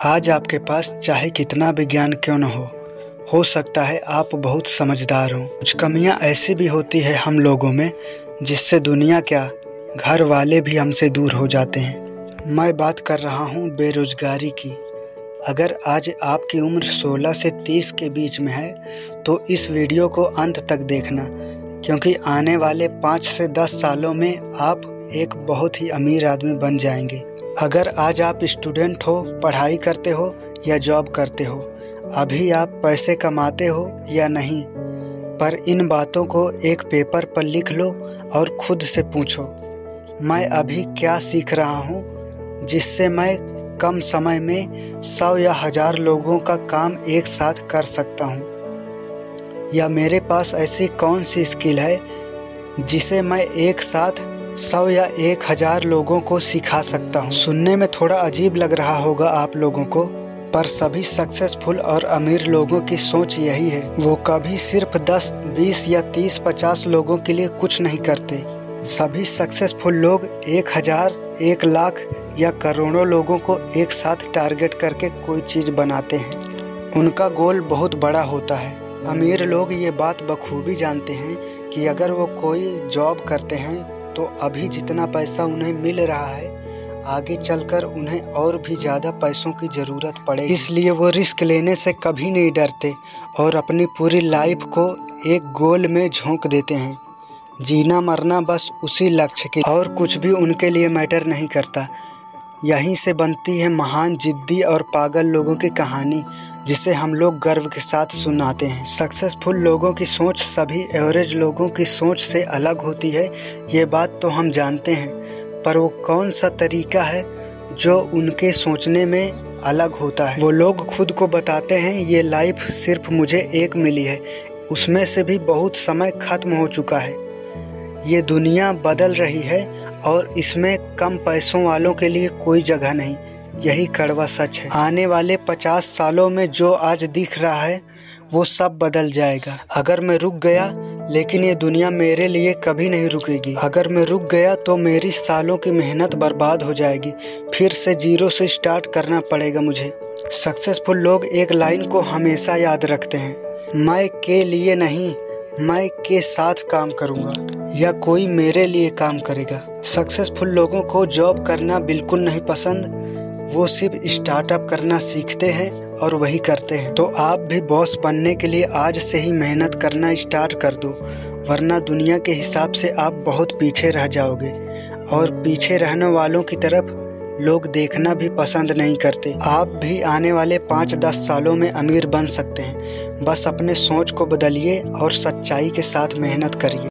आज आपके पास चाहे कितना भी ज्ञान क्यों न हो हो सकता है आप बहुत समझदार हों। कुछ कमियाँ ऐसी भी होती है हम लोगों में, जिससे दुनिया क्या, घर वाले भी हमसे दूर हो जाते हैं। मैं बात कर रहा हूँ बेरोजगारी की। अगर आज आपकी उम्र 16 से 30 के बीच में है तो इस वीडियो को अंत तक देखना, क्योंकि आने वाले पाँच से दस सालों में आप एक बहुत ही अमीर आदमी बन जाएँगे। अगर आज आप स्टूडेंट हो, पढ़ाई करते हो या जॉब करते हो, अभी आप पैसे कमाते हो या नहीं, पर इन बातों को एक पेपर पर लिख लो और खुद से पूछो, मैं अभी क्या सीख रहा हूँ, जिससे मैं कम समय में सौ या हज़ार लोगों का काम एक साथ कर सकता हूँ? या मेरे पास ऐसी कौन सी स्किल है, जिसे मैं एक साथ सौ या एक हज़ार लोगों को सिखा सकता हूँ। सुनने में थोड़ा अजीब लग रहा होगा आप लोगों को पर सभी सक्सेसफुल और अमीर लोगों की सोच यही है। वो कभी सिर्फ़ 10, 20 या 30, 50 लोगों के लिए कुछ नहीं करते। सभी सक्सेसफुल लोग एक हज़ार एक लाख या करोड़ों लोगों को एक साथ टारगेट करके कोई चीज़ बनाते हैं। उनका गोल बहुत बड़ा होता है। अमीर लोग ये बात बखूबी जानते हैं कि अगर वो कोई जॉब करते हैं तो अभी जितना पैसा उन्हें मिल रहा है, आगे चलकर उन्हें और भी ज़्यादा पैसों की ज़रूरत पड़े इसलिए वो रिस्क लेने से कभी नहीं डरते और अपनी पूरी लाइफ को एक गोल में झोंक देते हैं। जीना मरना बस उसी लक्ष्य के और कुछ भी उनके लिए मैटर नहीं करता। यहीं से बनती है महान जिद्दी और पागल लोगों की कहानी, जिसे हम लोग गर्व के साथ सुनाते हैं। सक्सेसफुल लोगों की सोच सभी एवरेज लोगों की सोच से अलग होती है, ये बात तो हम जानते हैं। पर वो कौन सा तरीका है जो उनके सोचने में अलग होता है? वो लोग खुद को बताते हैं, ये लाइफ सिर्फ़ मुझे एक मिली है, उसमें से भी बहुत समय खत्म हो चुका है। ये दुनिया बदल रही है और इसमें कम पैसों वालों के लिए कोई जगह नहीं। यही कड़वा सच है। आने वाले पचास सालों में जो आज दिख रहा है, वो सब बदल जाएगा। अगर मैं रुक गया, लेकिन ये दुनिया मेरे लिए कभी नहीं रुकेगी। अगर मैं रुक गया तो मेरी सालों की मेहनत बर्बाद हो जाएगी। फिर से ज़ीरो से स्टार्ट करना पड़ेगा मुझे। सक्सेसफुल लोग एक लाइन को हमेशा याद रखते हैं। मैं के लिए नहीं मैं के साथ काम करूँगा या कोई मेरे लिए काम करेगा। सक्सेसफुल लोगों को जॉब करना बिल्कुल नहीं पसंद। वो सिर्फ़ स्टार्टअप करना सीखते हैं और वही करते हैं। तो आप भी बॉस बनने के लिए आज से ही मेहनत करना स्टार्ट कर दो, वरना दुनिया के हिसाब से आप बहुत पीछे रह जाओगे। और पीछे रहने वालों की तरफ़ लोग देखना भी पसंद नहीं करते। आप भी आने वाले पाँच दस सालों में अमीर बन सकते हैं। बस अपने सोच को बदलिए और सच्चाई के साथ मेहनत करिए।